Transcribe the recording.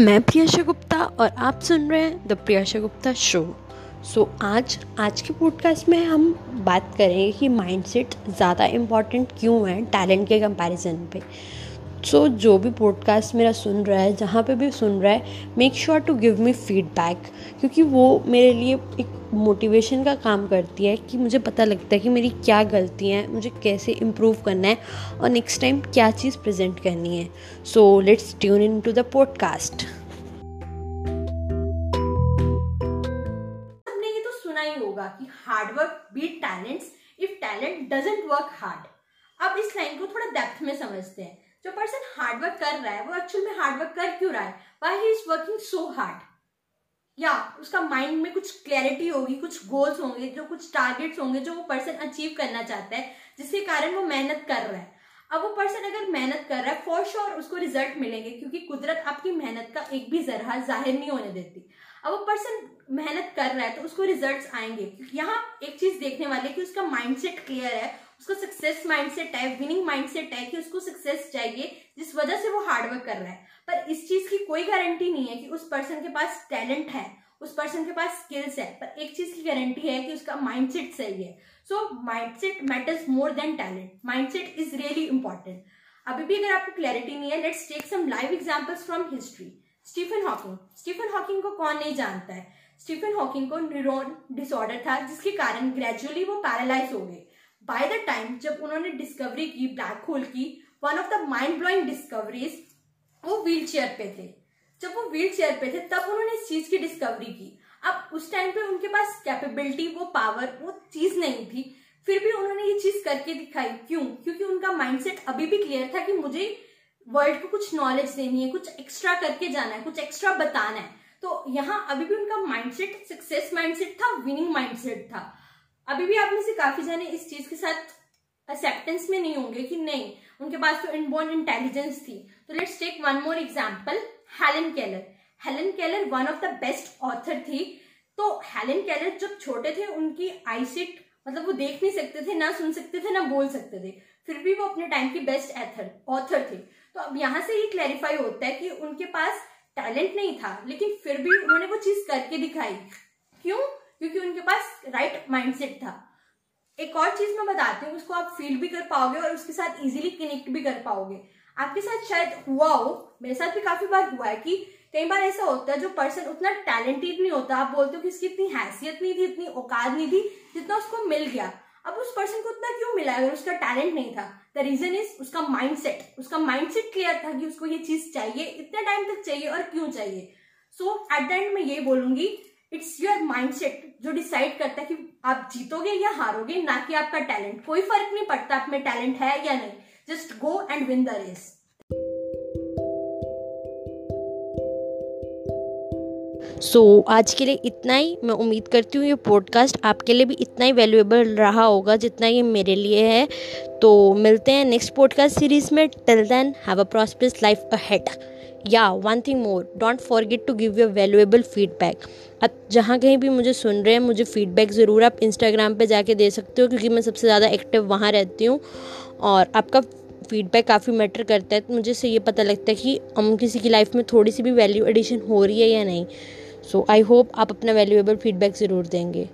मैं प्रियाशा गुप्ता और आप सुन रहे हैं the Priyasha Gupta show. So आज आज के पॉडकास्ट में हम बात करेंगे कि माइंडसेट ज़्यादा इंपॉर्टेंट क्यों है टैलेंट के कंपैरिजन पे। सो so, जो भी पॉडकास्ट मेरा सुन रहा है जहाँ पे भी सुन रहा है make sure to give me feedback क्योंकि वो मेरे लिए एक मोटिवेशन का काम करती है कि मुझे पता लगता है कि मेरी क्या गलतियाँ हैं मुझे कैसे इम्प्रूव करना है और नेक्स्ट टाइम क्या चीज़ प्रेजेंट करनी है. So let's tune in to the podcast हमने ये तो सुना ही होगा कि hard work beat talents if talent doesn't work hard अब इस लाइन को थोड़ा डेप्थ में समझते हैं. जो पर्सन हार्डवर्क कर रहा है, वो एक्चुअल में हार्डवर्क कर क्यों रहा है? Why he is working so hard या, उसका माइंड में कुछ क्लैरिटी होगी, कुछ गोल्स होंगे, जो कुछ टारगेट्स होंगे जो वो पर्सन अचीव करना चाहता है, जिसके कारण वो मेहनत कर रहा है। अब वो पर्सन अगर मेहनत कर रहा है फॉर श्योर उसको रिज़ल्ट मिलेंगे, क्योंकि कुदरत आपकी मेहनत का एक भी जरहा ज़ाहिर नहीं होने देती। अब वो पर्सन मेहनत कर रहा है तो उसको रिजल्ट्स आएँगे। यहाँ एक चीज़ देखने वाले कि उसका माइंडसेट क्लियर है उसको सक्सेस माइंडसेट है विनिंग माइंडसेट है कि उसको सक्सेस चाहिए, जिस वजह से वो हार्डवर्क कर रहा है। पर इस चीज़ की कोई गारंटी नहीं है कि उस पर्सन के पास टैलेंट है, उस पर्सन के पास स्किल्स है, पर एक चीज़ की गारंटी है कि उसका माइंडसेट सही है। So mindset matters more than talent mindset is really important अभी भी अगर आपको क्लैरिटी नहीं है let's take some live examples from history Stephen Hawking Stephen Hawking को कौन नहीं जानता है? स्टीफन हॉकिंग को न्यूरोन डिसऑर्डर था, जिसके कारण ग्रेजुअली वो पैरालाइज हो गए। बाय द टाइम जब उन्होंने डिस्कवरी की ब्लैक होल की one of the mind blowing discoveries वो व्हील चेयर पे थे। जब वो व्हील चेयर पे थे, तब उन्होंने इस चीज़ की डिस्कवरी की। अब उस टाइम पे उनके पास कैपेबिलिटी वो पावर वो चीज़ नहीं थी। फिर भी उन्होंने ये चीज़ करके दिखाई। क्यों? क्योंकि उनका माइंडसेट अभी भी क्लियर था कि मुझे वर्ल्ड को कुछ नॉलेज देनी है, कुछ एक्स्ट्रा करके जाना है, कुछ एक्स्ट्रा बताना है। तो यहाँ अभी भी उनका माइंडसेट सक्सेस माइंडसेट था विनिंग माइंडसेट था। अभी भी आप में से काफ़ी जाने इस चीज़ के साथ एक्सेप्टेंस में नहीं होंगे कि नहीं, उनके पास तो इनबोर्न इंटेलिजेंस थी। तो let's take one more example Helen Keller Helen Keller one of the best author थी। तो हेलन केलर जब छोटे थे, उनकी आईसिट मतलब वो देख नहीं सकते थे, ना सुन सकते थे, ना बोल सकते थे। फिर भी वो अपने टाइम की बेस्ट एथर ऑथर थे। तो अब यहाँ से ये क्लैरिफाई होता है कि उनके पास टैलेंट नहीं था, लेकिन फिर भी उन्होंने वो चीज़ करके दिखाई। क्यों? क्योंकि उनके पास राइट माइंडसेट था। एक और चीज़ मैं बताती हूँ, उसको आप फील भी कर पाओगे और उसके साथ इजीली कनेक्ट भी कर पाओगे। आपके साथ शायद हुआ हो, मेरे साथ भी काफ़ी बार हुआ है कि कई बार ऐसा होता है, जो पर्सन उतना टैलेंटेड नहीं होता, आप बोलते हो कि इसकी इतनी हैसियत नहीं थी, इतनी औकात नहीं थी, जितना उसको मिल गया। अब उस पर्सन को उतना क्यों मिला अगर उसका टैलेंट नहीं था? द रीजन इज़ उसका माइंडसेट उसका माइंडसेट क्लियर था कि उसको ये चीज़ चाहिए, इतने टाइम तक चाहिए और क्यों चाहिए। सो एट द एंड मैं ये बोलूँगी इट्स योर माइंडसेट जो डिसाइड करता है कि आप जीतोगे या हारोगे ना कि आपका टैलेंट कोई फ़र्क नहीं पड़ता आप में टैलेंट है या नहीं. Just go and win the race so so, आज के लिए इतना ही. मैं उम्मीद करती हूँ ये पॉडकास्ट आपके लिए भी इतना ही वैल्यूएबल रहा होगा जितना ये मेरे लिए है. तो मिलते हैं नेक्स्ट पॉडकास्ट सीरीज़ में. Till then have a prosperous life ahead या one thing more don't forget to give your valuable feedback अब जहाँ कहीं भी मुझे सुन रहे हैं, मुझे फीडबैक ज़रूर आप इंस्टाग्राम पे जाके दे सकते हो, क्योंकि मैं सबसे ज़्यादा एक्टिव वहाँ रहती हूँ और आपका फीडबैक काफ़ी मैटर करता है। तो मुझे से ये पता लगता है कि हम किसी की लाइफ में थोड़ी सी भी वैल्यू एडिशन हो रही है या नहीं। सो आई होप आप अपना वैल्यूएबल फीडबैक ज़रूर देंगे।